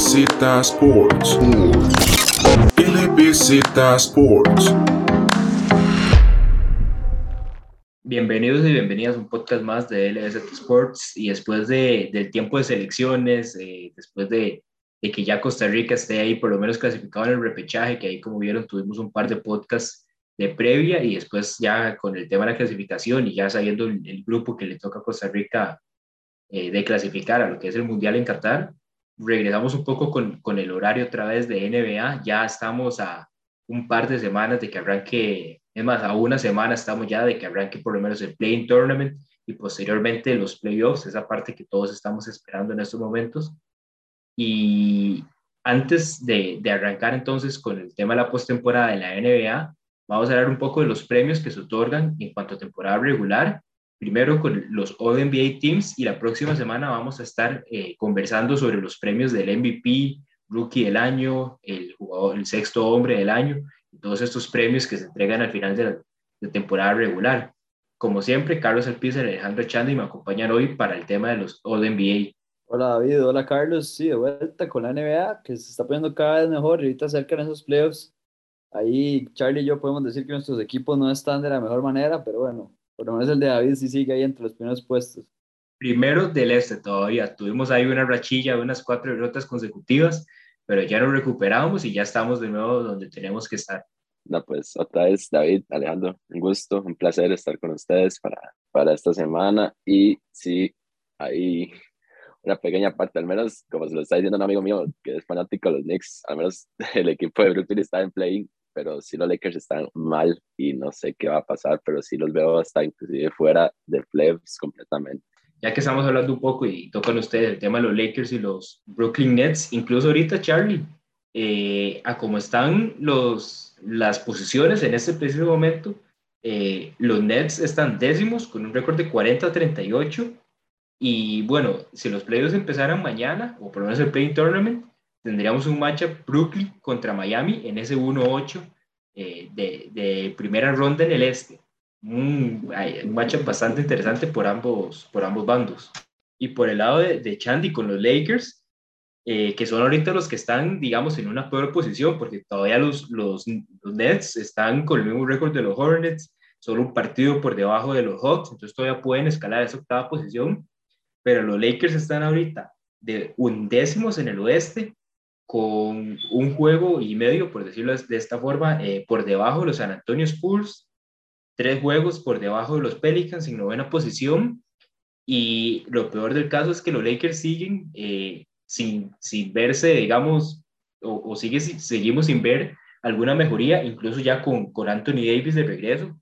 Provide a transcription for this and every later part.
LBZ Sports. LBZ Sports. Bienvenidos y bienvenidas a un podcast más de LBZ Sports. Y después de, del tiempo de selecciones, eh, después de, de, que ya Costa Rica esté ahí por lo menos clasificado en el repechaje, que ahí como vieron tuvimos un par de podcasts de previa y después ya con el tema de la clasificación y ya sabiendo el, el grupo que le toca a Costa Rica eh, de clasificar a lo que es el Mundial en Qatar, regresamos un poco con, con, el horario otra vez de NBA, ya estamos a un par de semanas de que arranque, es más, a una semana estamos ya de que arranque por lo menos el Playing Tournament y posteriormente los playoffs, esa parte que todos estamos esperando en estos momentos. Y antes de, de arrancar entonces con el tema de la postemporada de la NBA, Vamos a hablar un poco de los premios que se otorgan en cuanto a temporada regular. Primero con los All-NBA Teams y la próxima semana vamos a estar eh, conversando sobre los premios del MVP, Rookie del Año, el, jugador, el sexto hombre del año todos estos premios que se entregan al final de la de temporada regular. Como siempre, Carlos Alpizar y Alejandro Chandi me acompañan hoy para el tema de los All-NBA. Hola David, hola Carlos, sí, de vuelta con la NBA que se está poniendo cada vez mejor y ahorita acercan esos playoffs Ahí Charlie y yo podemos decir que nuestros equipos no están de la mejor manera, pero bueno, por lo menos el de David sí sigue ahí entre los primeros puestos. Primero del este todavía. Tuvimos ahí una rachilla de unas cuatro derrotas consecutivas, pero ya nos recuperamos y ya estamos de nuevo donde tenemos que estar. No, pues otra vez, David, Alejandro, un gusto, un placer estar con ustedes para, para esta semana. Y sí, ahí una pequeña parte, al menos como se lo está diciendo un amigo mío que es fanático de los Knicks, al menos el equipo de Brooklyn está en play pero sí los Lakers están mal y no sé qué va a pasar, pero sí los veo hasta inclusive fuera de playoffs completamente. Ya que estamos hablando un poco y tocan ustedes el tema de los Lakers y los Brooklyn Nets, incluso ahorita Charlie, eh, a cómo están los, las posiciones en este preciso momento, eh, los Nets están décimos con un récord de 40-38 y bueno, si los playoffs empezaran mañana, o por lo menos el play tournament, tendríamos un matchup Brooklyn contra Miami en ese 1-8 eh, de, de, primera ronda en el este. Un, un, matchup bastante interesante por ambos, por ambos bandos. Y por el lado de, de Chandy con los Lakers, eh, que son ahorita los que están, digamos, en una peor posición, porque todavía los, los, los Nets están con el mismo récord de los Hornets, solo un partido por debajo de los Hawks, entonces todavía pueden escalar esa octava posición, pero los Lakers están ahorita de undécimos en el oeste con un juego y medio, por decirlo de esta forma, eh, por debajo de los San Antonio Spurs, tres juegos por debajo de los Pelicans en novena posición. Y lo peor del caso es que los Lakers siguen eh, sin, sin verse, digamos, o, o sigue, seguimos sin ver alguna mejoría, incluso ya con, con Anthony Davis de regreso.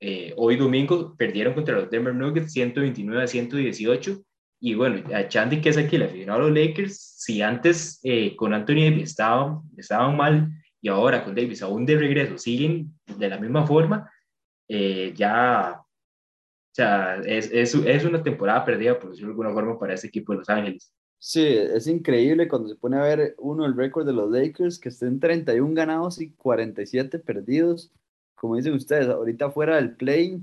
Eh, hoy domingo perdieron contra los Denver Nuggets 129 a 118 y bueno, a Chandy, que es aquí el aficionado a los Lakers, si antes eh, con Anthony Davis estaban, estaban mal y ahora con Davis aún de regreso siguen de la misma forma, eh, ya, o sea, es, es, es, una temporada perdida, por decirlo de alguna forma, para este equipo de Los Ángeles. Sí, es increíble cuando se pone a ver uno el récord de los Lakers, que estén 31 ganados y 47 perdidos. Como dicen ustedes, ahorita fuera del play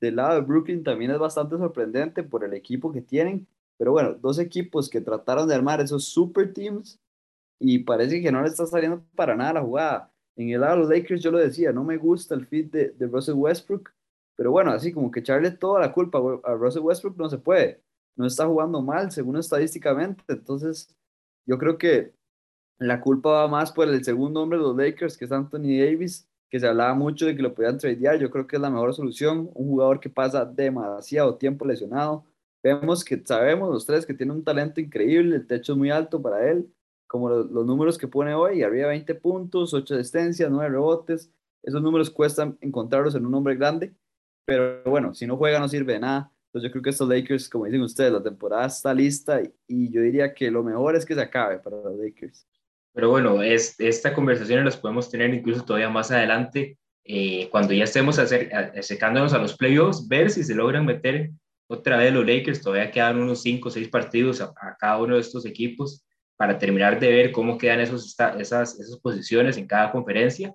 del lado de Brooklyn también es bastante sorprendente por el equipo que tienen pero bueno, dos equipos que trataron de armar esos super teams y parece que no le está saliendo para nada la jugada. En el lado de los Lakers yo lo decía, no me gusta el fit de, de Russell Westbrook, pero bueno, así como que echarle toda la culpa a Russell Westbrook no se puede. No está jugando mal, según estadísticamente. Entonces, yo creo que la culpa va más por el segundo hombre de los Lakers, que es Anthony Davis, que se hablaba mucho de que lo podían tradear. Yo creo que es la mejor solución. Un jugador que pasa demasiado tiempo lesionado, Vemos que sabemos los tres que tiene un talento increíble, el techo es muy alto para él, como los, los números que pone hoy, arriba 20 puntos, 8 asistencias, 9 rebotes, esos números cuestan encontrarlos en un hombre grande, pero bueno, si no juega no sirve de nada. Entonces yo creo que estos Lakers, como dicen ustedes, la temporada está lista y, yo diría que lo mejor es que se acabe para los Lakers. Pero bueno, es, esta conversación las podemos tener incluso todavía más adelante, eh, cuando ya estemos acer, acercándonos a los playoffs, ver si se logran meter otra vez los Lakers, todavía quedan unos 5 o 6 partidos a, cada uno de estos equipos para terminar de ver cómo quedan esos, esas, esas posiciones en cada conferencia.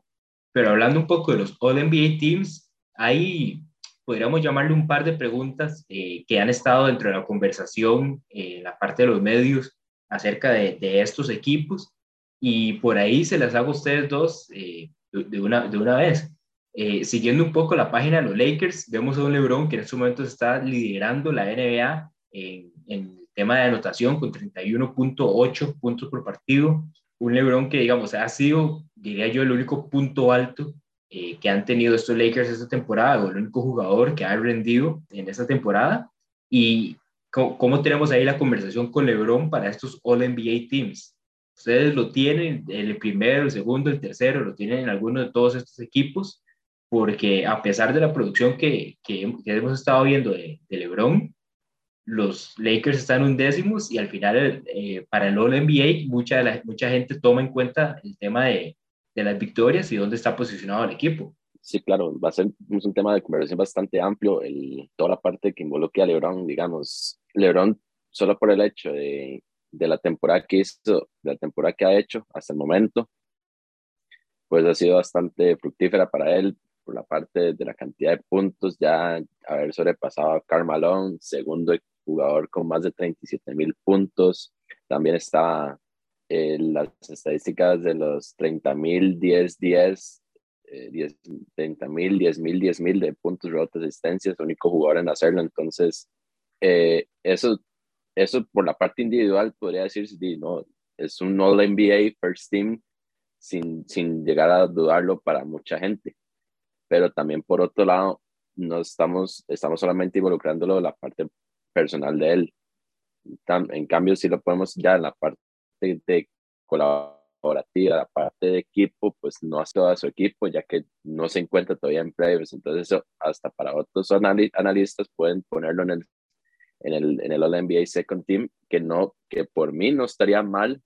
Pero hablando un poco de los All-NBA Teams, ahí podríamos llamarle un par de preguntas eh, que han estado dentro de la conversación, eh, en la parte de los medios, acerca de, de estos equipos y por ahí se las hago a ustedes dos eh, de, una, de una vez. Eh, siguiendo un poco la página de los Lakers, vemos a un LeBron que en estos momentos está liderando la NBA en, en el tema de anotación con 31.8 puntos por partido. Un LeBron que, digamos, ha sido, diría yo, el único punto alto eh, que han tenido estos Lakers esta temporada, o el único jugador que ha rendido en esta temporada. Y cómo, tenemos ahí la conversación con LeBron para estos All-NBA Teams. Ustedes lo tienen, el primero, el segundo, el tercero, lo tienen en alguno de todos estos equipos, porque a pesar de la producción que, que, hemos estado viendo de, de, LeBron, los Lakers están undécimos y al final eh, para el All-NBA mucha, de la, mucha gente toma en cuenta el tema de, de las victorias y dónde está posicionado el equipo. Sí, claro, va a ser un tema de conversación bastante amplio, el, toda la parte que involucre a LeBron, digamos. LeBron, solo por el hecho de, de la temporada que hizo, de la temporada que ha hecho hasta el momento, pues ha sido bastante fructífera para él por la parte de la cantidad de puntos, ya haber sobrepasado a Karl Malone, segundo jugador con más de 37 mil puntos. También está eh, las estadísticas de los 30 mil, 10, 10, 10, 30 mil, 10 mil, 10 mil de puntos, rebotes, asistencias, único jugador en hacerlo. Entonces, eh, eso, eso por la parte individual podría decirse, no, es un All NBA First Team sin, sin llegar a dudarlo para mucha gente. Pero también por otro lado, no estamos, estamos solamente involucrándolo en la parte personal de él. En cambio, si lo podemos ya en la parte de colaborativa, la parte de equipo, pues no hace todo su equipo, ya que no se encuentra todavía en playoffs. Entonces, hasta para otros analistas pueden ponerlo en el, en el, en el All NBA Second Team, que, no, que por mí no estaría mal,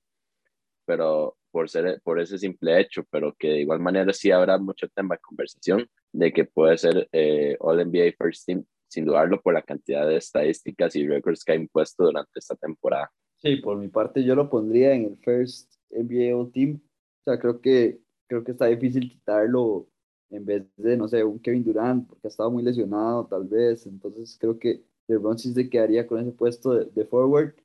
pero por, ser, por ese simple hecho, pero que de igual manera sí habrá mucho tema de conversación de que puede ser eh, All NBA First Team, sin dudarlo por la cantidad de estadísticas y records que ha impuesto durante esta temporada. Sí, por mi parte yo lo pondría en el First NBA All Team. O sea, creo que, creo que está difícil quitarlo en vez de, no sé, un Kevin Durant, porque ha estado muy lesionado tal vez. Entonces creo que LeBron sí se quedaría con ese puesto de, forward.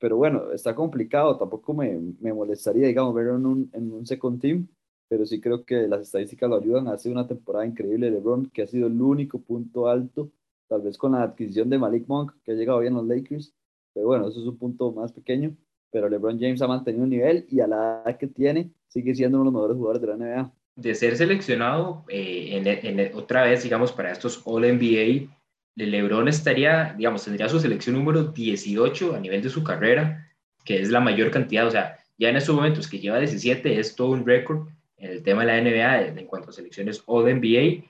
Pero bueno, está complicado. Tampoco me, me molestaría, digamos, verlo en un, en un second team. Pero sí creo que las estadísticas lo ayudan. Ha sido una temporada increíble de LeBron, que ha sido el único punto alto, tal vez con la adquisición de Malik Monk, que ha llegado bien a los Lakers pero bueno, eso es un punto más pequeño. Pero LeBron James ha mantenido un nivel y a la edad que tiene, sigue siendo uno de los mejores jugadores de la NBA. De ser seleccionado eh, en, en, otra vez, digamos, para estos All-NBA, LeBron estaría, digamos, tendría su selección número 18 a nivel de su carrera, que es la mayor cantidad. O sea, ya en estos momentos que lleva 17 es todo un récord en el tema de la NBA en cuanto a selecciones All-NBA.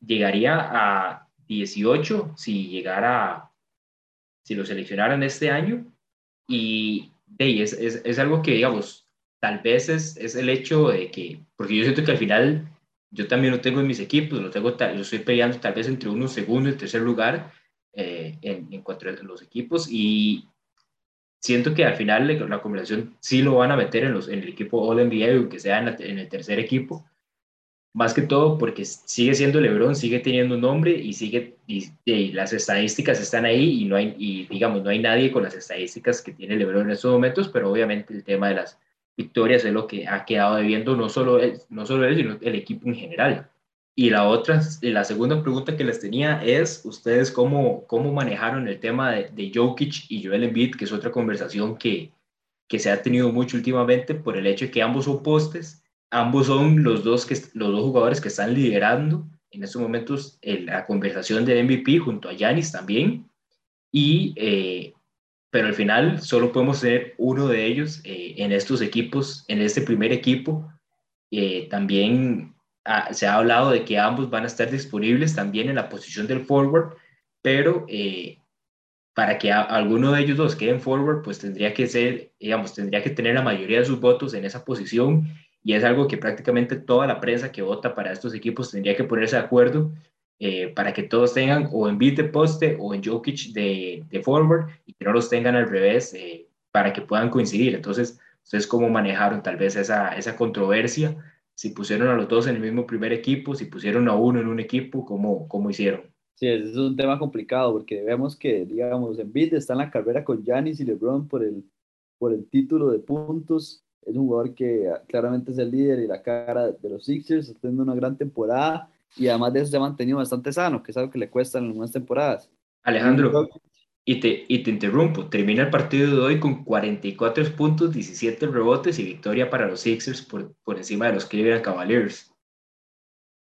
Llegaría a 18 si llegara si lo seleccionaran este año. Y de, es, es, es, algo que, digamos, tal vez es, es, el hecho de que, porque yo siento que al final yo también lo tengo en mis equipos, lo, tengo, lo estoy peleando tal vez entre uno segundo y tercer lugar eh, en, en cuanto a los equipos y siento que al final la conversación sí lo van a meter en, los, en el equipo All NBA, aunque sea en, en el tercer equipo, más que todo porque sigue siendo LeBron, sigue teniendo un nombre y sigue y, las estadísticas están ahí y no hay y digamos no hay nadie con las estadísticas que tiene LeBron en estos momentos, pero obviamente el tema de las victorias es lo que ha quedado debiendo no solo él, no solo él, sino el equipo en general. Y la otra, la segunda pregunta que les tenía es, ¿ustedes cómo, cómo manejaron el tema de, de Jokic y Joel Embiid, que es otra conversación que, que se ha tenido mucho últimamente por el hecho de que ambos son postes ambos son los dos, que, los dos jugadores que están liderando en estos momentos en la conversación de MVP junto a Yanis también. Y, eh, pero al final solo podemos tener uno de ellos eh, en estos equipos, en este primer equipo. Eh, también se ha hablado de que ambos van a estar disponibles también en la posición del forward, pero para que alguno de ellos dos queden forward, pues tendría que ser, digamos, tendría que tener la mayoría de sus votos en esa posición y es algo que prácticamente toda la prensa que vota para estos equipos tendría que ponerse de acuerdo eh, para que todos tengan o en beat de poste o en Jokic de, de forward que no los tengan al revés eh, para que puedan coincidir. Entonces, ¿ustedes cómo manejaron tal vez esa, esa controversia? Si pusieron a los dos en el mismo primer equipo, si pusieron a uno en un equipo, ¿cómo, cómo hicieron? Sí, es un tema complicado porque vemos que, digamos, en beat está en la carrera con Giannis y LeBron por el por el título de puntos. Es un jugador que claramente es el líder y la cara de los Sixers, está teniendo una gran temporada y además de eso se ha mantenido bastante sano, que es algo que le cuesta en algunas temporadas. Alejandro, y te, y te interrumpo, termina el partido de hoy con 44 puntos, 17 rebotes y victoria para los Sixers por, por encima de los Cleveland Cavaliers.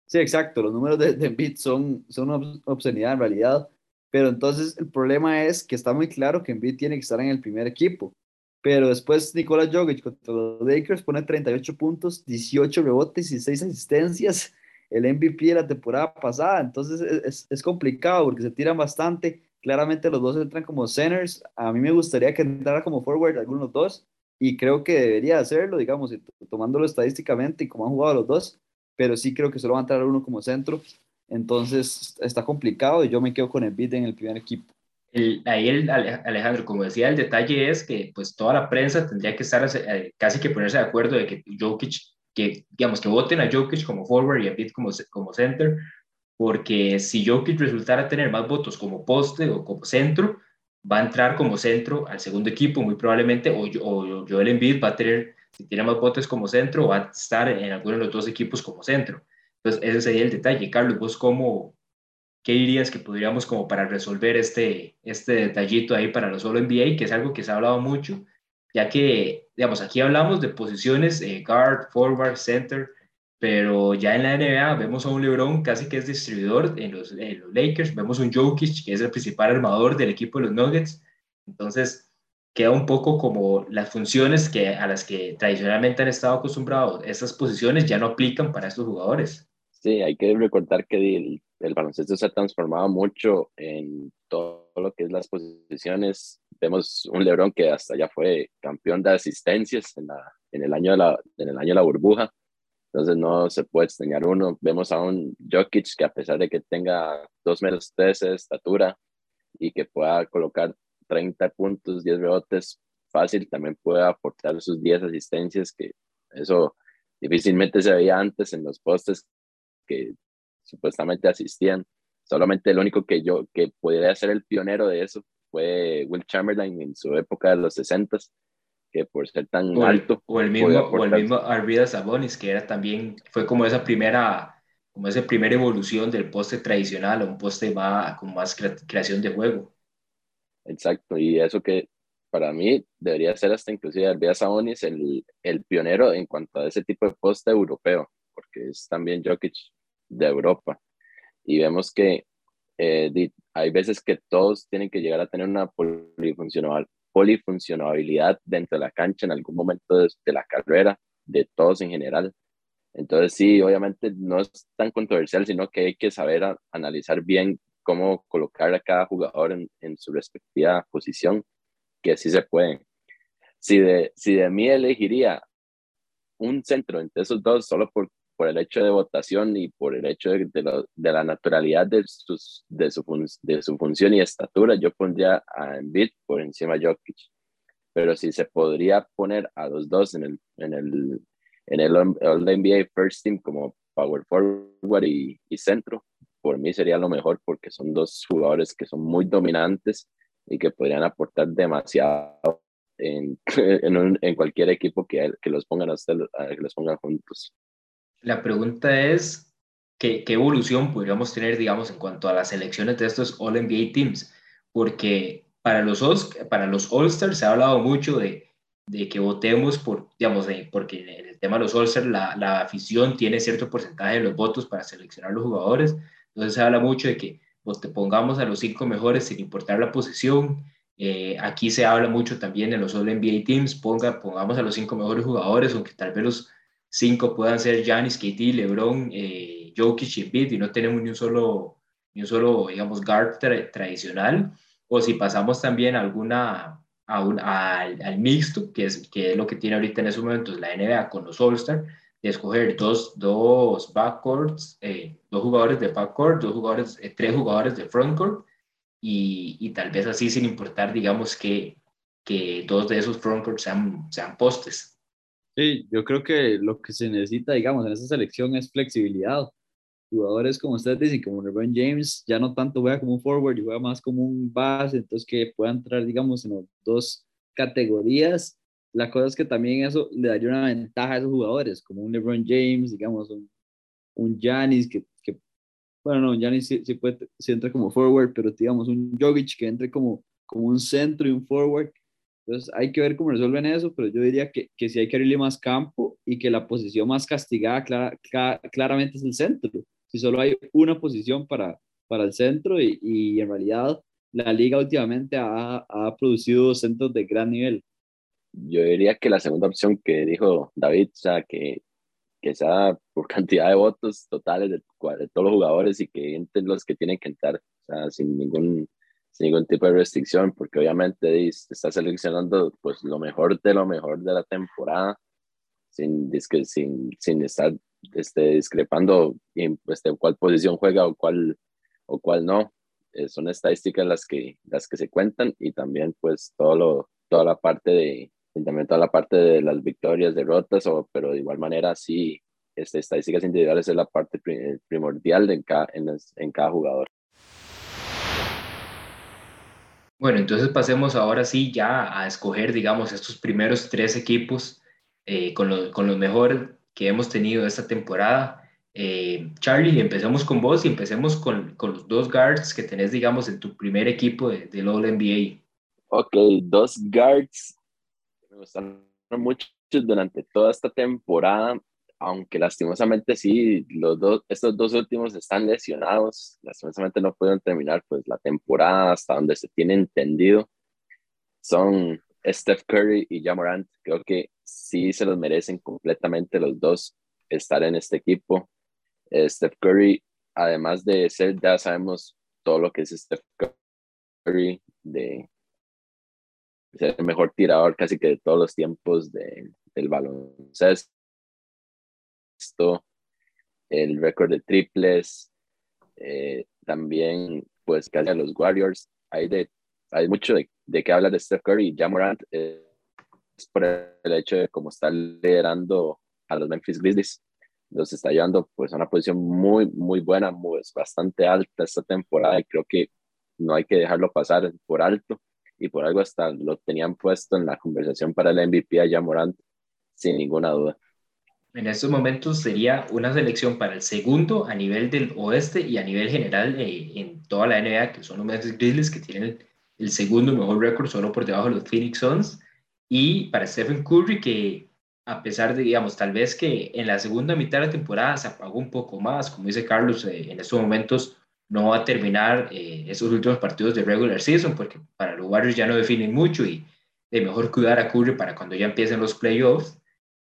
Sí, exacto, los números de, de Embiid son, son una obscenidad en realidad, pero entonces el problema es que está muy claro que Embiid tiene que estar en el primer equipo, pero después Nikola Jokic contra los Lakers pone 38 puntos, 18 rebotes y 6 asistencias, el MVP de la temporada pasada, entonces es, es complicado porque se tiran bastante, claramente los dos entran como centers, a mí me gustaría que entrara como forward algunos dos, y creo que debería hacerlo, digamos, tomándolo estadísticamente y como han jugado los dos, pero sí creo que solo va a entrar uno como centro. Entonces está complicado y yo me quedo con el beat en el primer equipo. El, ahí Alejandro, como decía, el detalle es que pues toda la prensa tendría que estar eh, casi que ponerse de acuerdo de que Jokic, que digamos que voten a Jokic como forward y a Pitt como, como center, porque si Jokic resultara tener más votos como poste o como centro, va a entrar como centro al segundo equipo muy probablemente, o, o Joel Embiid va a tener si tiene más votos como centro, va a estar en alguno de los dos equipos como centro. Entonces, ese sería el detalle. Carlos, vos cómo, qué dirías que podríamos como para resolver este, este detallito ahí para los solo NBA, que es algo que se ha hablado mucho, ya que, digamos, aquí hablamos de posiciones eh, guard, forward, center, pero ya en la NBA vemos a un LeBron casi que es distribuidor en los, en los Lakers, vemos un Jokic que es el principal armador del equipo de los Nuggets. Entonces, queda un poco como las funciones que, a las que tradicionalmente han estado acostumbrados, esas posiciones ya no aplican para estos jugadores. Sí, hay que recordar que el, el, baloncesto se ha transformado mucho en todo lo que es las posiciones. Vemos un Lebron que hasta ya fue campeón de asistencias en, la, en, el, año de la, en el año de la burbuja. Entonces no se puede extrañar uno. Vemos a un Jokic que a pesar de que tenga dos metros de estatura y que pueda colocar 30 puntos, 10 rebotes, fácil, también puede aportar sus 10 asistencias, que eso difícilmente se veía antes en los postes que supuestamente asistían. Solamente el único que yo, que podría ser el pionero de eso fue Will Chamberlain en su época de los 60 que por ser tan alto. O el mismo, o el mismo Arvidas Sabonis, que era también, fue como esa primera, como esa primera evolución del poste tradicional a un poste más, con más creación de juego. Exacto, y eso que para mí debería ser hasta inclusive Alvia Sabonis el, el pionero en cuanto a ese tipo de poste europeo, porque es también Jokic de Europa. Y vemos que eh, hay veces que todos tienen que llegar a tener una polifuncional, polifuncionabilidad dentro de la cancha en algún momento de, la carrera, de todos en general. Entonces sí, obviamente no es tan controversial, sino que hay que saber analizar bien cómo colocar a cada jugador en, su respectiva posición, que así se puede. Si de, si de mí elegiría un centro entre esos dos, solo por, por el hecho de votación y por el hecho de, de, de la naturalidad de, sus, de, su de su función y estatura, yo pondría a Embiid por encima de Jokic. Pero si se podría poner a los dos en el, en el, en el All-NBA First Team como power forward y, y centro, por mí sería lo mejor porque son dos jugadores que son muy dominantes y que podrían aportar demasiado en, en, en cualquier equipo que, que los pongan a que los pongan juntos. La pregunta es, ¿qué, ¿qué, evolución podríamos tener, digamos, en cuanto a las selecciones de estos All-NBA Teams? Porque para los, para los All-Stars se ha hablado mucho de, de que votemos por, digamos, de, porque en el tema de los All-Stars la, la afición tiene cierto porcentaje de los votos para seleccionar los jugadores, entonces se habla mucho de que pues, te pongamos a los cinco mejores sin importar la posición. Eh, aquí se habla mucho también de los All NBA Teams, ponga, pongamos a los cinco mejores jugadores, aunque tal vez los cinco puedan ser Giannis, KD, LeBron, eh, Jokic Embiid, y no tenemos ni un solo, ni un solo digamos, guard tradicional. O si pasamos también alguna, a un, al, al, mixto, que es, que es lo que tiene ahorita en esos momentos la NBA con los All-Star, de escoger dos, dos backcourts, eh, dos jugadores de backcourt, dos jugadores, eh, tres jugadores de frontcourt, y, y, tal vez así sin importar, digamos, que, que dos de esos frontcourts sean, sean postes. Sí, yo creo que lo que se necesita, digamos, en esa selección es flexibilidad. Jugadores como ustedes dicen, como LeBron James, ya no tanto juega como un forward, juega más como un base, entonces que pueda entrar, digamos, en las dos categorías la cosa es que también eso le daría una ventaja a esos jugadores, como un LeBron James, digamos, un, un Giannis, que, que bueno, no, Giannis sí, sí, puede, sí entra como forward, pero digamos, un Jokic que entre como, como un centro y un forward. Entonces hay que ver cómo resuelven eso, pero yo diría que, que sí hay que abrirle más campo y que la posición más castigada clara, clara, claramente es el centro. Si solo hay una posición para, para el centro y, y en realidad la liga últimamente ha, ha producido centros de gran nivel yo diría que la segunda opción que dijo David, o sea, que, que sea por cantidad de votos totales de, de, todos los jugadores y que entren los que tienen que entrar, o sea, sin ningún, sin ningún tipo de restricción, porque obviamente está seleccionando pues lo mejor de lo mejor de la temporada, sin, sin, sin estar este, discrepando en este, cuál posición juega o cuál, o cuál no. Eh, son estadísticas las que, las que se cuentan y también pues todo lo, toda la parte de, también toda la parte de las victorias, derrotas, o, pero de igual manera sí, este, estadísticas individuales es la parte primordial de en, cada, en, en cada jugador. Bueno, entonces pasemos ahora sí ya a escoger, digamos, estos primeros tres equipos eh, con, los, con los mejores que hemos tenido esta temporada. Eh, Charlie, empecemos con vos y empecemos con, con, los dos guards que tenés, digamos, en tu primer equipo del de All NBA. Ok, dos guards me gustaron mucho durante toda esta temporada, aunque lastimosamente sí, los dos, estos dos últimos están lesionados, lastimosamente no pudieron terminar pues la temporada hasta donde se tiene entendido. Son Steph Curry y Jamorant, creo que sí se los merecen completamente los dos estar en este equipo. Steph Curry, además de ser, ya sabemos todo lo que es Steph Curry, de es el mejor tirador casi que de todos los tiempos de, del baloncesto, el récord de triples, eh, también pues casi a los Warriors, hay, de, hay mucho de, de qué hablar de Steph Curry y Jamorant eh, es por el hecho de cómo está liderando a los Memphis Grizzlies, los está llevando pues a una posición muy, muy buena, muy, bastante alta esta temporada y creo que no hay que dejarlo pasar por alto. Y por algo hasta lo tenían puesto en la conversación para el MVP allá Morant, sin ninguna duda. En estos momentos sería una selección para el segundo a nivel del oeste y a nivel general eh, en toda la NBA, que son los Memphis Grizzlies, que tienen el, segundo mejor récord solo por debajo de los Phoenix Suns, y para Stephen Curry, que a pesar de, digamos, tal vez que en la segunda mitad de la temporada se apagó un poco más, como dice Carlos, eh, en estos momentos no va a terminar eh, esos últimos partidos de regular season, porque para los Warriors ya no definen mucho y de mejor cuidar a Curry para cuando ya empiecen los playoffs.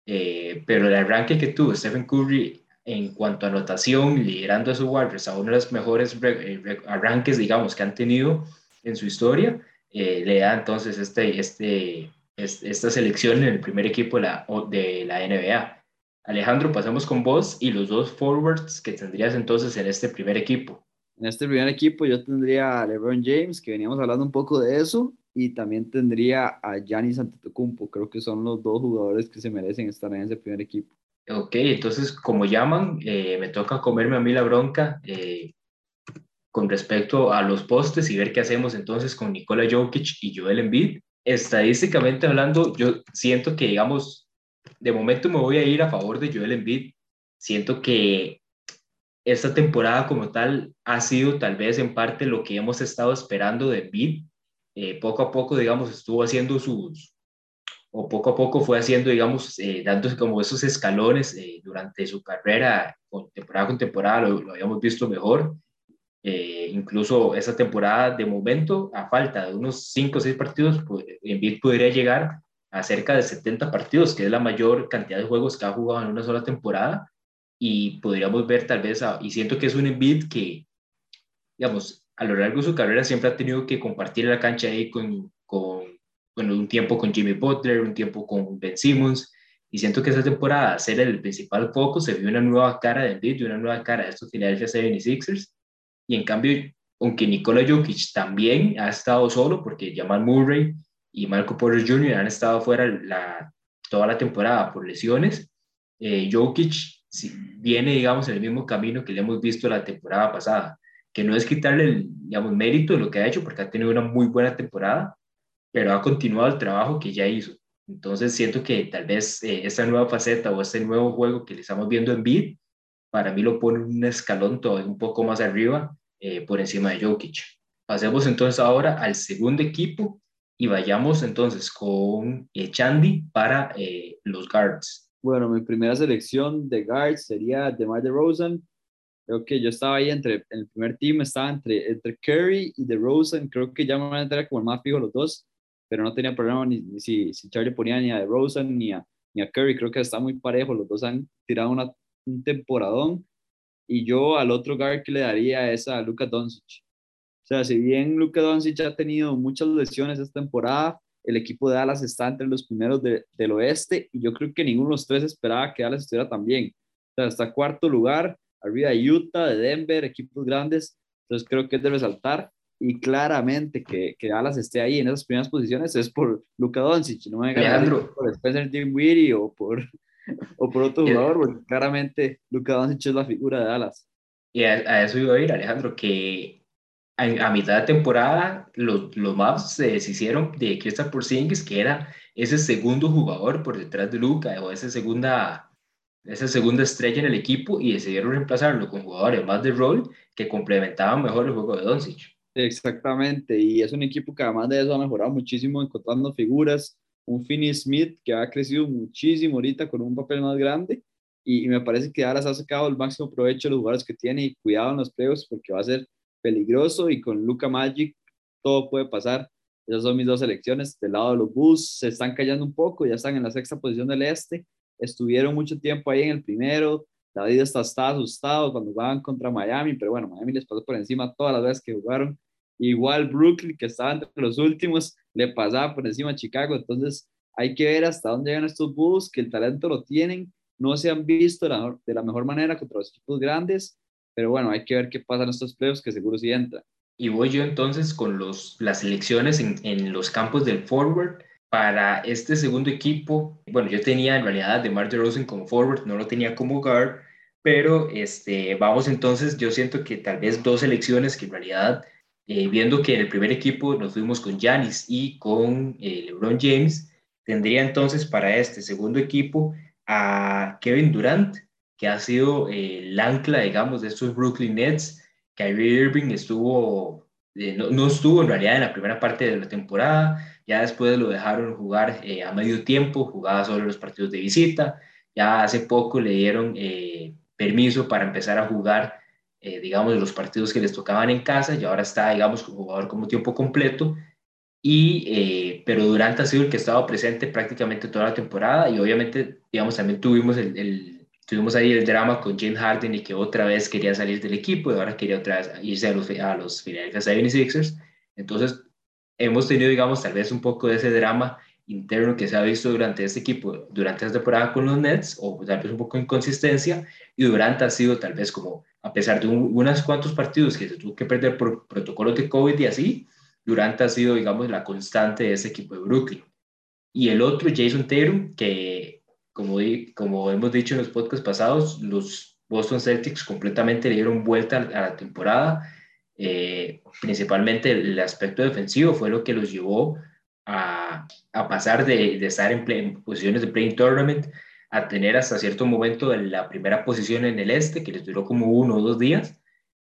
Eh, pero el arranque que tuvo Stephen Curry en cuanto a anotación, liderando a sus Warriors a uno de los mejores eh, arranques, digamos, que han tenido en su historia, eh, le da entonces este, este, este, esta selección en el primer equipo de la, de la NBA. Alejandro, pasamos con vos y los dos forwards que tendrías entonces en este primer equipo. En este primer equipo yo tendría a LeBron James, que veníamos hablando un poco de eso, y también tendría a Giannis Antetokounmpo. Creo que son los dos jugadores que se merecen estar en ese primer equipo. Ok, entonces como llaman, eh, me toca comerme a mí la bronca eh, con respecto a los postes y ver qué hacemos entonces con Nikola Jokic y Joel Embiid. Estadísticamente hablando, yo siento que, digamos, de momento me voy a ir a favor de Joel Embiid. Siento que esta temporada como tal ha sido tal vez en parte lo que hemos estado esperando de Bid. Eh, poco a poco, digamos, estuvo haciendo sus, o poco a poco fue haciendo, digamos, eh, dándose como esos escalones eh, durante su carrera, con temporada con temporada, lo, lo habíamos visto mejor. Eh, incluso esa temporada, de momento, a falta de unos 5 o 6 partidos, pues, podría llegar a cerca de 70 partidos, que es la mayor cantidad de juegos que ha jugado en una sola temporada y podríamos ver tal vez, y siento que es un Embiid que, digamos, a lo largo de su carrera siempre ha tenido que compartir la cancha ahí con, con bueno, un tiempo con Jimmy Butler, un tiempo con Ben Simmons, y siento que esa temporada, ser el principal foco, se vio una nueva cara de Embiid, una nueva cara de estos Philadelphia 76ers, y en cambio, aunque Nikola Jokic también ha estado solo, porque Jamal Murray y Marco Porter Jr. han estado fuera toda la temporada por lesiones, eh, Jokic viene, digamos, en el mismo camino que le hemos visto la temporada pasada, que no es quitarle el, digamos, mérito de lo que ha hecho, porque ha tenido una muy buena temporada, pero ha continuado el trabajo que ya hizo. Entonces siento que tal vez eh, esta nueva faceta o este nuevo juego que le estamos viendo en Bid, para mí lo pone un escalón todavía un poco más arriba eh, por encima de Jokic. Pasemos entonces ahora al segundo equipo y vayamos entonces con eh, Chandy para los guards. Bueno, mi primera selección de guards sería DeMar DeRozan. Creo que yo estaba ahí entre, en el primer team, estaba entre, entre Curry y DeRozan. Creo que ya me van a entrar como el más fijo los dos pero no tenía problema ni, si, si, Charlie ponía ni a DeRozan ni a, ni a Curry, creo que está muy parejo, los dos han tirado una, un temporadón, y yo al otro guard que le daría es a Luka Doncic. O sea, si bien Luka Doncic ha tenido muchas lesiones esta temporada, el equipo de Dallas está entre los primeros del oeste y yo creo que ninguno de los tres esperaba que Dallas estuviera tan bien. O sea, está cuarto lugar, arriba de Utah, de Denver, equipos grandes. Entonces creo que es de resaltar y claramente que, que Dallas esté ahí en esas primeras posiciones es por Luka Doncic, no me por Spencer Dinwiddie o por, o por otro jugador, porque claramente Luka Doncic es la figura de Dallas. Y a, eso iba a ir, Alejandro, que a, mitad de temporada los, los Mavs se deshicieron de Kristaps Porzingis, que era ese segundo jugador por detrás de Luka, o esa segunda, esa segunda estrella en el equipo, y decidieron reemplazarlo con jugadores más de rol que complementaban mejor el juego de Doncic. Exactamente, y es un equipo que además de eso ha mejorado muchísimo encontrando figuras, un Finney Smith que ha crecido muchísimo ahorita con un papel más grande y, me parece que Dallas ha sacado el máximo provecho de los jugadores que tiene y cuidado en los playoffs porque va a ser peligroso y con Luca Magic todo puede pasar. Esas son mis dos selecciones. Del lado de los Bulls se están callando un poco, ya están en la sexta posición del este, estuvieron mucho tiempo ahí en el primero, David está, está asustado cuando jugaban contra Miami, pero bueno, Miami les pasó por encima todas las veces que jugaron Igual Brooklyn, que estaba entre los últimos, le pasaba por encima a Chicago. Entonces, hay que ver hasta dónde llegan estos Bulls, que el talento lo tienen. No se han visto de la, mejor manera contra los equipos grandes, pero bueno, hay que ver qué pasa en estos playoffs, que seguro sí entra. Y voy yo entonces con los, las elecciones en, en los campos del forward. Para este segundo equipo, bueno, yo tenía en realidad de Mark Rosen como forward, no lo tenía como guard, pero este, vamos entonces, yo siento que tal vez dos elecciones que en realidad eh, viendo que en el primer equipo nos fuimos con Giannis y con eh, LeBron James, tendría entonces para este segundo equipo a Kevin Durant, que ha sido eh, el ancla, digamos, de estos Brooklyn Nets. Kyrie Irving estuvo, no, no, estuvo en realidad en la primera parte de la temporada, ya después lo dejaron jugar a medio tiempo, jugaba solo los partidos de visita, ya hace poco le dieron permiso para empezar a jugar eh, digamos, los partidos que les tocaban en casa y ahora está, digamos, como jugador como tiempo completo. Y, eh, pero Durant ha sido el que ha estado presente prácticamente toda la temporada y obviamente, digamos, también tuvimos, el, tuvimos ahí el drama con James Harden y que otra vez quería salir del equipo y ahora quería otra vez irse a los, a los Philadelphia 76ers. Entonces, hemos tenido, digamos, tal vez un poco de ese drama interno que se ha visto durante este equipo, durante esta temporada con los Nets, o tal vez un poco de inconsistencia, y Durant ha sido tal vez como a pesar de unos cuantos partidos que se tuvo que perder por protocolos de COVID y así, Durant ha sido, digamos, la constante de ese equipo de Brooklyn. Y el otro, Jason Tatum, que como, como hemos dicho en los podcasts pasados, los Boston Celtics completamente le dieron vuelta a la temporada. Eh, principalmente el aspecto defensivo fue lo que los llevó a, a pasar de, de estar en, en, posiciones de playing tournament a tener hasta cierto momento la primera posición en el este, que les duró como uno o dos días,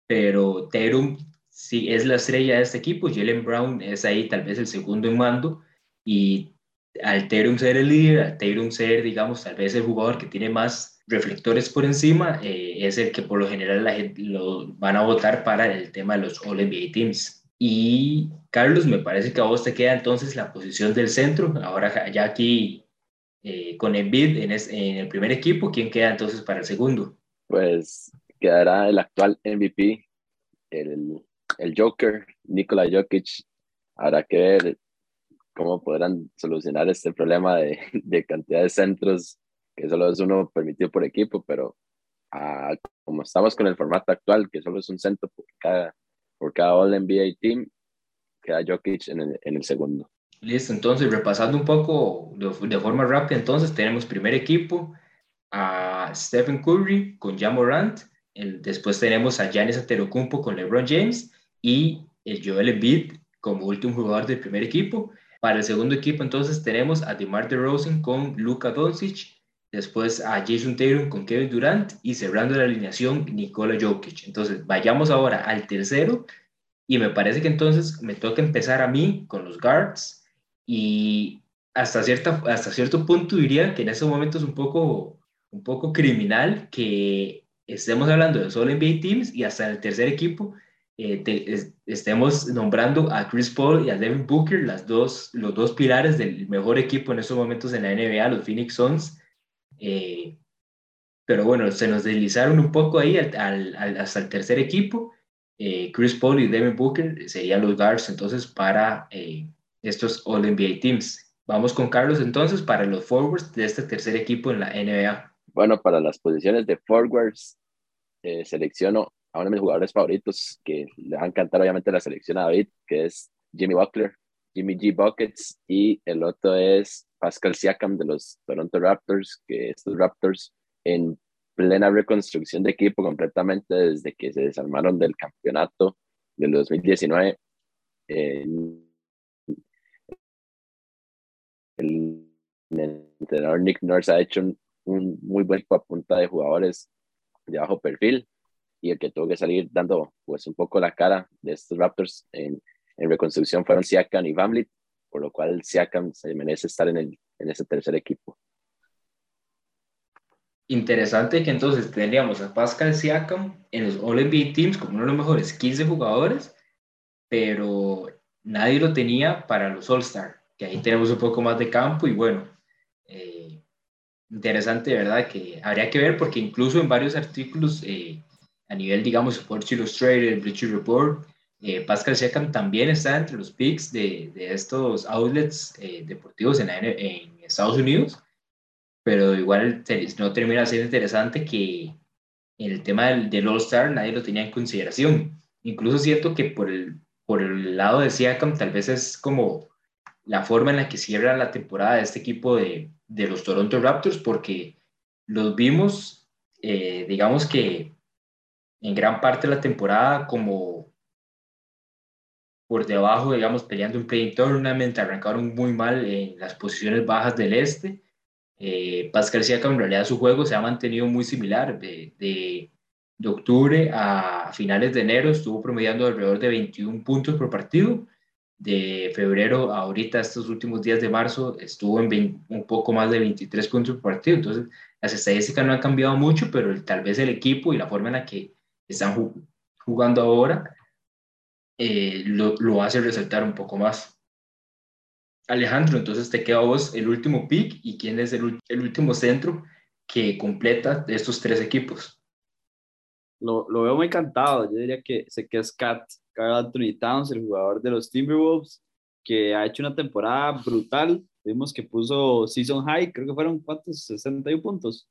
pero Terum sí es la estrella de este equipo, Jalen Brown es ahí tal vez el segundo en mando, y al Terum ser el líder, al Terum ser, digamos, tal vez el jugador que tiene más reflectores por encima, eh, es el que por lo general la gente lo van a votar para el tema de los All-NBA Teams. Y Carlos, me parece que a vos te queda entonces la posición del centro. Ahora ya aquí eh, con Embiid en, en, el primer equipo, ¿quién queda entonces para el segundo? Pues quedará el actual MVP, el, el Joker, Nikola Jokic. Habrá que ver cómo podrán solucionar este problema de, de cantidad de centros, que solo es uno permitido por equipo, pero ah, como estamos con el formato actual, que solo es un centro por cada, por cada All NBA Team, queda Jokic en el, en el segundo. Listo, entonces repasando un poco de, forma rápida, entonces tenemos primer equipo a Stephen Curry con Jamorant, el, después tenemos a Giannis Antetokounmpo con LeBron James y el Joel Embiid como último jugador del primer equipo. Para el segundo equipo, entonces, tenemos a DeMar DeRozan con Luka Doncic, después a Jason Taylor con Kevin Durant y cerrando la alineación Nikola Jokic. Entonces, vayamos ahora al tercero y me parece que entonces me toca empezar a mí con los guards y hasta, cierta, hasta cierto punto diría que en ese momento es un poco, un poco criminal que estemos hablando de solo NBA Teams y hasta el tercer equipo eh, estemos nombrando a Chris Paul y a Devin Booker, las dos, los dos pilares del mejor equipo en estos momentos en la NBA, los Phoenix Suns. Eh, pero bueno, se nos deslizaron un poco ahí al, hasta el tercer equipo. Eh, Chris Paul y Devin Booker serían los guards entonces para estos All NBA Teams. Vamos con Carlos entonces para los forwards de este tercer equipo en la NBA. Bueno, para las posiciones de forwards, selecciono a uno de mis jugadores favoritos, que le va a encantar obviamente la selección a David, que es Jimmy Buckler, Jimmy G. Buckets, y el otro es Pascal Siakam de los Toronto Raptors, que estos Raptors en plena reconstrucción de equipo completamente desde que se desarmaron del campeonato del 2019. el, entrenador Nick Nurse ha hecho un, un muy buen a punta de jugadores de bajo perfil y el que tuvo que salir dando pues un poco la cara de estos Raptors en, en reconstrucción fueron Siakam y Vamlit, por lo cual Siakam se merece estar en, el, en ese tercer equipo. Interesante que entonces tendríamos a Pascal Siakam en los All-NBA Teams como uno de los mejores 15 jugadores, pero nadie lo tenía para los All-Star, que ahí tenemos un poco más de campo y bueno, eh, interesante, ¿verdad? Que habría que ver porque incluso en varios artículos eh, a nivel, digamos, Sports Illustrated, Bleacher Report, eh, Pascal Siakam también está entre los picks de, de estos outlets eh, deportivos en, en, Estados Unidos, pero igual no termina siendo interesante que el tema del, del All-Star nadie lo tenía en consideración. Incluso siento que por el, por el lado de Siakam tal vez es como la forma en la que cierra la temporada de este equipo de, de los Toronto Raptors, porque los vimos, eh, digamos que en gran parte de la temporada como por debajo, digamos, peleando un play tournament, arrancaron muy mal en las posiciones bajas del este. Eh, Pascal Siakam, en realidad su juego se ha mantenido muy similar. De, de, de, octubre a finales de enero estuvo promediando alrededor de 21 puntos por partido. De febrero a ahorita, estos últimos días de marzo, estuvo en un poco más de 23 puntos por partido. Entonces, las estadísticas no han cambiado mucho, pero tal vez el equipo y la forma en la que están jugando ahora, eh, lo, lo, hace resaltar un poco más. Alejandro, entonces te queda vos el último pick y quién es el, el último centro que completa de estos tres equipos. Lo, lo, veo muy cantado. Yo diría que sé que es Cat, Carl Anthony Towns, el jugador de los Timberwolves, que ha hecho una temporada brutal. Vimos que puso season high, creo que fueron cuántos, 61 puntos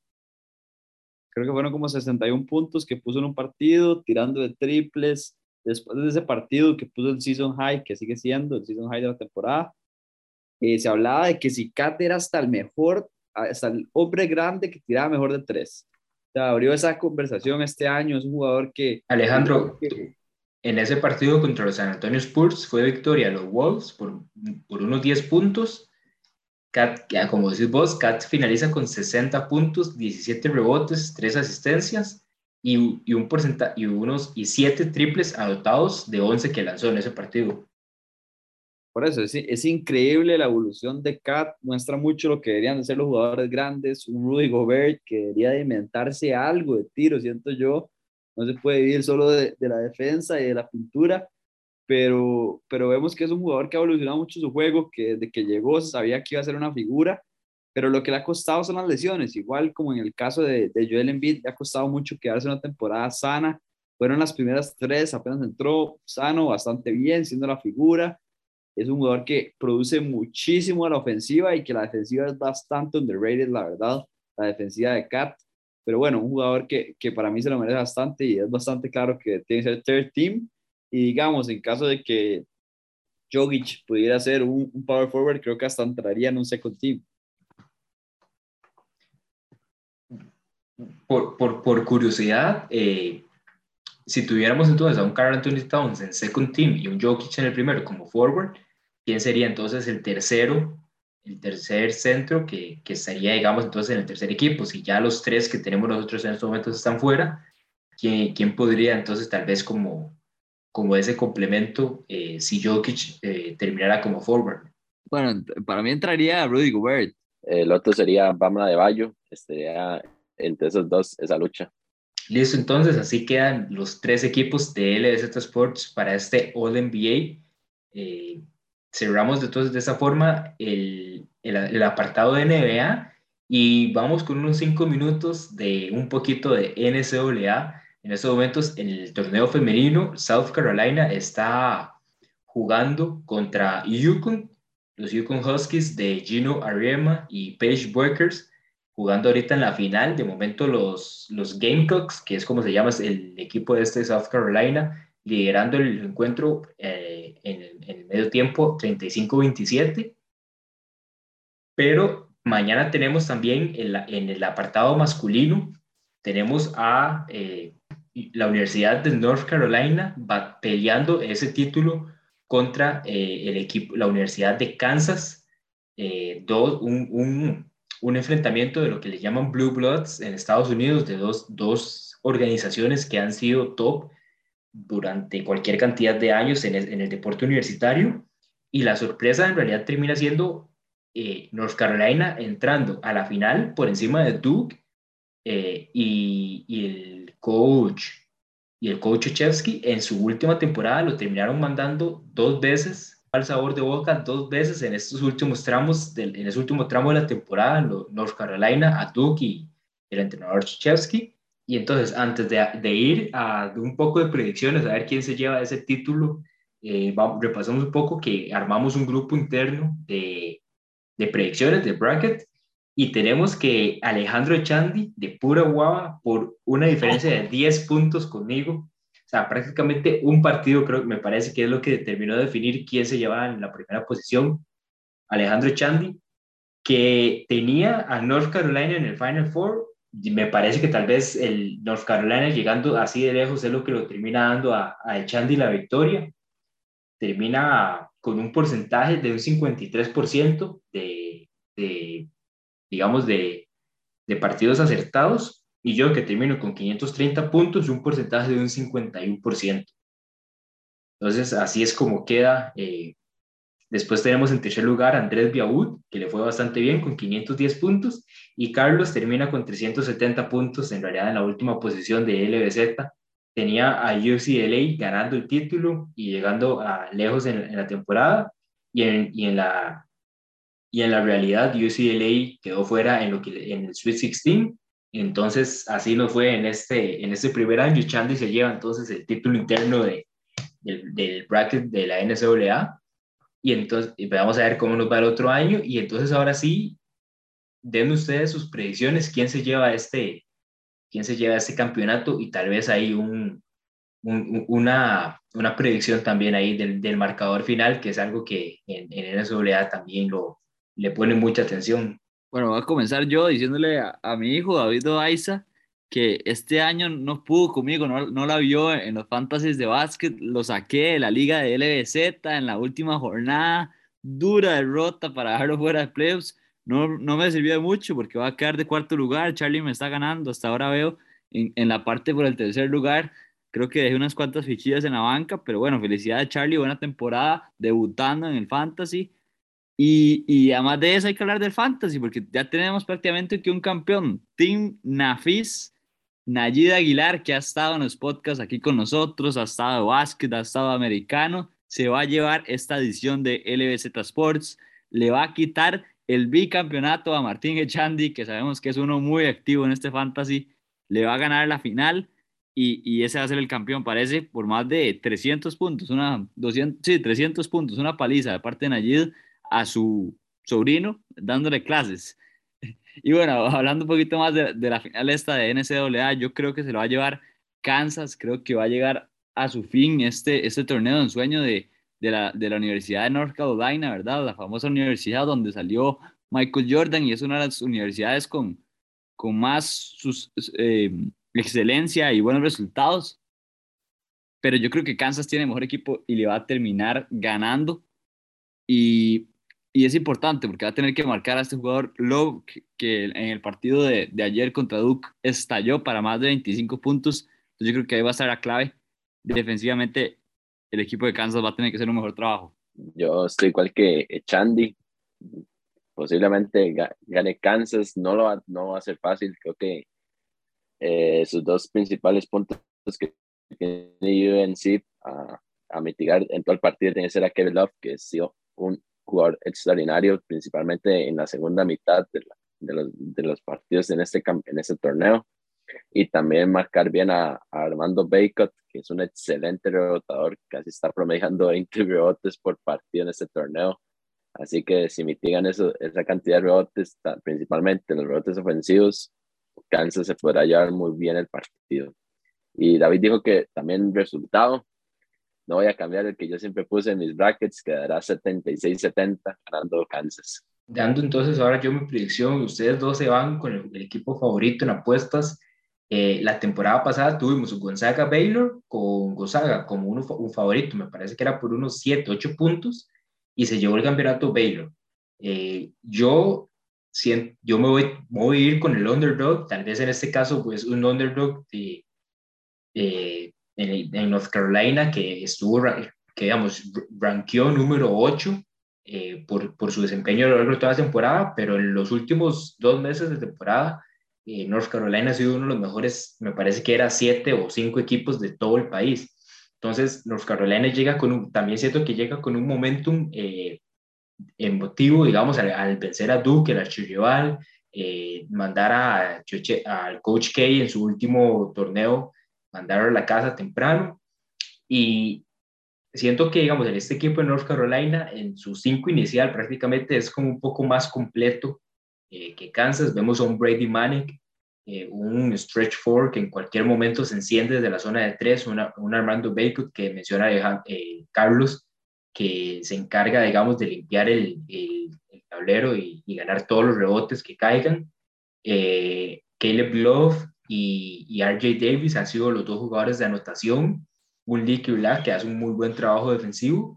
creo que fueron como 61 puntos que puso en un partido, tirando de triples. Después de ese partido que puso el season high, que sigue siendo el season high de la temporada, eh, se hablaba de que si Kat era hasta el mejor, hasta el hombre grande que tiraba mejor de tres. O sea, abrió esa conversación este año. Es un jugador que. Alejandro, en ese partido contra los San Antonio Spurs fue victoria a los Wolves por, por unos 10 puntos Kat, como decís vos, Kat finaliza con 60 puntos, 17 rebotes, 3 asistencias y, y un porcentaje y unos y 7 triples adoptados de 11 que lanzó en ese partido. Por eso es, es increíble la evolución de Kat, muestra mucho lo que deberían ser los jugadores grandes, un Rudy Gobert que debería de inventarse algo de tiro, siento yo, no se puede vivir solo de, de la defensa y de la pintura, pero, pero vemos que es un jugador que ha evolucionado mucho su juego, que desde que llegó sabía que iba a ser una figura, pero lo que le ha costado son las lesiones, igual como en el caso de, de Joel Embiid, le ha costado mucho quedarse una temporada sana, fueron las primeras tres, apenas entró sano, bastante bien, siendo la figura, es un jugador que produce muchísimo a la ofensiva y que la defensiva es bastante underrated, la verdad, la defensiva de Cat, pero bueno, un jugador que, que para mí se lo merece bastante y es bastante claro que tiene que ser third team, y digamos, en caso de que Jogic pudiera ser un, power forward, creo que hasta entraría en un second team. Por, por, por curiosidad, eh, si tuviéramos entonces a un Carl Anthony Towns en second team y un Jokic en el primero como forward, quién sería entonces el tercero, el tercer centro que, que estaría, digamos, entonces en el tercer equipo. Si ya los tres que tenemos nosotros en estos momentos están fuera, ¿quién, quién podría entonces tal vez como, como ese complemento eh, si Jokic eh, terminara como forward? Bueno, para mí entraría Rudy Gobert. El otro sería Bama de Bayo, estaría entre esos dos esa lucha. Listo, entonces así quedan los tres equipos de LBZ Sports para este All NBA. Eh, cerramos entonces de esa forma el, el, apartado de NBA y vamos con unos cinco minutos de un poquito de NCAA. En estos momentos, en el torneo femenino, South Carolina está jugando contra Yukon, los Yukon Huskies de Gino Ariema y Paige Workers jugando ahorita en la final. De momento los, los Gamecocks, que es como se llama el equipo de este South Carolina, liderando el encuentro eh, en, en, el medio tiempo 35-27. Pero mañana tenemos también en, la, en, el apartado masculino, tenemos a eh, la Universidad de North Carolina va peleando ese título contra eh, el equipo, la Universidad de Kansas. Eh, dos, un, un, un, enfrentamiento de lo que le llaman Blue Bloods en Estados Unidos, de dos, dos organizaciones que han sido top durante cualquier cantidad de años en el, deporte universitario. Y la sorpresa en realidad termina siendo eh, North Carolina entrando a la final por encima de Duke eh, y, y, el coach y el coach Chevsky en su última temporada lo terminaron mandando dos veces al sabor de boca, dos veces en estos últimos tramos, en ese último tramo de la temporada, North Carolina, a Duke y el entrenador Chevsky. Y entonces, antes de, de ir a un poco de predicciones, a ver quién se lleva ese título, eh, vamos, repasamos un poco que armamos un grupo interno de, de predicciones de bracket y tenemos que Alejandro Echandi de pura guava por una diferencia de 10 puntos conmigo. O sea, prácticamente un partido creo que me parece que es lo que determinó definir quién se llevaba en la primera posición. Alejandro Echandi, que tenía a North Carolina en el Final Four. Me parece que tal vez el North Carolina llegando así de lejos es lo que lo termina dando a, a Echandi la victoria. Termina con un porcentaje de un 53% de, de digamos, de, de, partidos acertados, y yo que termino con 530 puntos, un porcentaje de un 51%. Entonces, así es como queda. Eh, después tenemos en tercer lugar Andrés Biaud, que le fue bastante bien con 510 puntos, y Carlos termina con 370 puntos, en realidad en la última posición de LBZ. Tenía a UCLA ganando el título y llegando a lejos en, en la temporada, y en, y en la y en la realidad UCLA quedó fuera en, lo que, en el Sweet 16. Entonces, así no fue en este, en este primer año. Chandy se lleva entonces el título interno de, del, del bracket de la NCAA. Y entonces, y vamos a ver cómo nos va el otro año. Y entonces, ahora sí, den ustedes sus predicciones. ¿Quién se lleva este, quién se lleva este campeonato? Y tal vez hay un, un, una, una predicción también ahí del, del, marcador final, que es algo que en, en NCAA también lo, le pone mucha atención. Bueno, voy a comenzar yo diciéndole a, a mi hijo David Oaiza que este año no pudo conmigo, no, no la vio en los fantasies de básquet, lo saqué de la liga de LBZ en la última jornada, dura derrota para dejarlo fuera de playoffs, no, no me sirvió de mucho porque va a quedar de cuarto lugar, Charlie me está ganando, hasta ahora veo en, en la parte por el tercer lugar, creo que dejé unas cuantas fichillas en la banca, pero bueno, felicidades Charlie, buena temporada, debutando en el fantasy, y, y, además de eso hay que hablar del fantasy, porque ya tenemos prácticamente que un campeón, Team Nafis, Nayid Aguilar, que ha estado en los podcasts aquí con nosotros, ha estado básquet, ha estado americano, se va a llevar esta edición de LBZ Sports, le va a quitar el bicampeonato a Martín Echandi, que sabemos que es uno muy activo en este fantasy, le va a ganar la final y, y ese va a ser el campeón, parece, por más de 300 puntos, una 200, sí, 300 puntos, una paliza de parte de Nayid a su sobrino dándole clases. Y bueno, hablando un poquito más de, de, la final esta de NCAA, yo creo que se lo va a llevar Kansas, creo que va a llegar a su fin este, este torneo en sueño de, de, la, de la Universidad de North Carolina, ¿verdad? La famosa universidad donde salió Michael Jordan y es una de las universidades con, con más sus, eh, excelencia y buenos resultados. Pero yo creo que Kansas tiene mejor equipo y le va a terminar ganando y, y, es importante porque va a tener que marcar a este jugador Love, que, en el partido de, de, ayer contra Duke estalló para más de 25 puntos. Entonces yo creo que ahí va a estar la clave. Defensivamente, el equipo de Kansas va a tener que hacer un mejor trabajo. Yo estoy igual que Chandy. Posiblemente gane Kansas, no, lo va, no va a ser fácil. Creo que eh, sus dos principales puntos que tiene UNC a, a, mitigar en todo el partido tiene que ser a Kevin Love, que sido un jugador extraordinario, principalmente en la segunda mitad de, de, los, de los, partidos en este, en este torneo. Y también marcar bien a, Armando Bacot, que es un excelente rebotador, casi está promediando 20 rebotes por partido en este torneo. Así que si mitigan eso, esa cantidad de rebotes, principalmente los rebotes ofensivos, Kansas se podrá llevar muy bien el partido. Y David dijo que también resultado, no voy a cambiar el que yo siempre puse en mis brackets, quedará 76-70 ganando Kansas. Dando entonces ahora yo mi predicción, ustedes dos se van con el, equipo favorito en apuestas. Eh, la temporada pasada tuvimos un Gonzaga Baylor con Gonzaga como uno, un favorito, me parece que era por unos 7, 8 puntos, y se llevó el campeonato Baylor. Eh, yo yo me voy, voy, a ir con el underdog, tal vez en este caso, pues un underdog de, en, North Carolina que estuvo, que digamos, ranqueó número 8 eh, por, por, su desempeño a lo largo de toda la temporada, pero en los últimos dos meses de temporada, eh, North Carolina ha sido uno de los mejores, me parece que era siete o cinco equipos de todo el país. Entonces, North Carolina llega con un, también siento que llega con un momentum eh, emotivo, digamos, al, vencer a Duke, el archirrival, eh, mandar a, al coach K en su último torneo, mandar a la casa temprano. Y siento que, digamos, en este equipo de North Carolina, en su cinco inicial, prácticamente es como un poco más completo eh, que Kansas. Vemos a un Brady Manic, eh, un stretch four que en cualquier momento se enciende desde la zona de tres, una, un Armando Bacot que menciona Carlos, que se encarga, digamos, de limpiar el, el, tablero y, ganar todos los rebotes que caigan. Eh, Caleb Love y, y, RJ Davis han sido los dos jugadores de anotación. Un Leaky Black que hace un muy buen trabajo defensivo.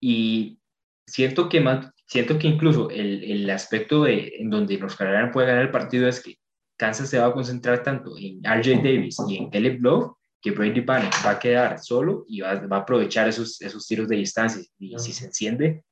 Y siento que, siento que incluso el, el aspecto de, en donde los Carolina puede ganar el partido es que Kansas se va a concentrar tanto en RJ Davis y en Caleb Love que Brady Bannock va a quedar solo y va, a aprovechar esos, esos tiros de distancia. Y si se enciende,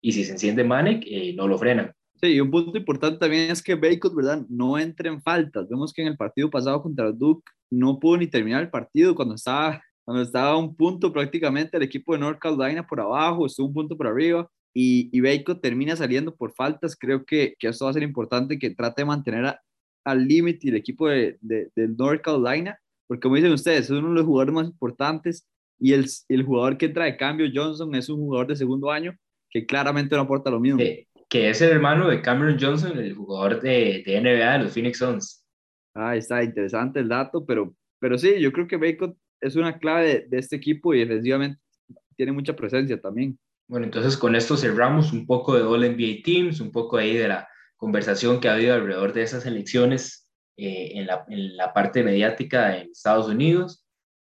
y si se enciende Manek, eh, no lo frenan. Sí, y un punto importante también es que Bacon, ¿verdad? No entre en faltas. Vemos que en el partido pasado contra Duke no pudo ni terminar el partido cuando estaba, cuando estaba a un punto prácticamente el equipo de North Carolina por abajo, estuvo un punto por arriba y, y Bacon termina saliendo por faltas. Creo que, que esto va a ser importante que trate de mantener al límite el equipo de, de, de North Carolina porque como dicen ustedes, es uno de los jugadores más importantes y el, el jugador que entra de cambio, Johnson, es un jugador de segundo año que claramente no aporta lo mismo. Que es el hermano de Cameron Johnson, el jugador de, de NBA de los Phoenix Suns. Ah, está interesante el dato, pero, pero sí, yo creo que Bacon es una clave de, este equipo y defensivamente tiene mucha presencia también. Bueno, entonces con esto cerramos un poco de All NBA Teams, un poco ahí de la conversación que ha habido alrededor de esas elecciones eh, en, la, en, la, parte mediática en Estados Unidos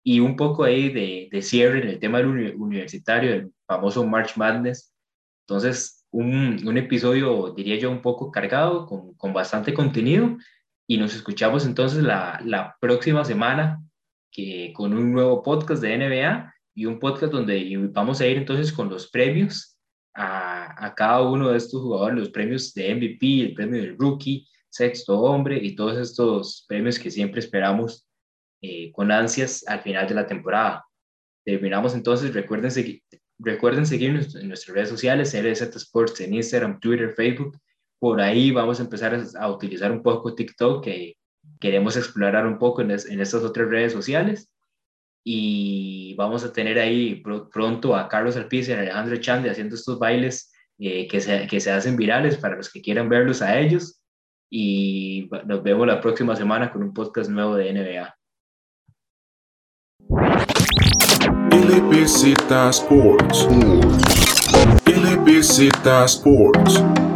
y un poco ahí de, de cierre en el tema del universitario, el famoso March Madness. Entonces, un, un episodio, diría yo, un poco cargado, con, con bastante contenido y nos escuchamos entonces la, la próxima semana que, con un nuevo podcast de NBA y un podcast donde vamos a ir entonces con los premios a, a, cada uno de estos jugadores, los premios de MVP, el premio del rookie, sexto hombre y todos estos premios que siempre esperamos eh, con ansias al final de la temporada. Terminamos entonces, recuerden, seguir, recuerden seguirnos en nuestras redes sociales, LZ Sports en Instagram, Twitter, Facebook. Por ahí vamos a empezar a, utilizar un poco TikTok, que queremos explorar un poco en, en estas otras redes sociales. Y vamos a tener ahí pronto a Carlos Alpiz y a Alejandro Chande haciendo estos bailes eh, que, se, que se hacen virales para los que quieran verlos a ellos y nos vemos la próxima semana con un podcast nuevo de NBA. LBZ Sports. LBZ Sports.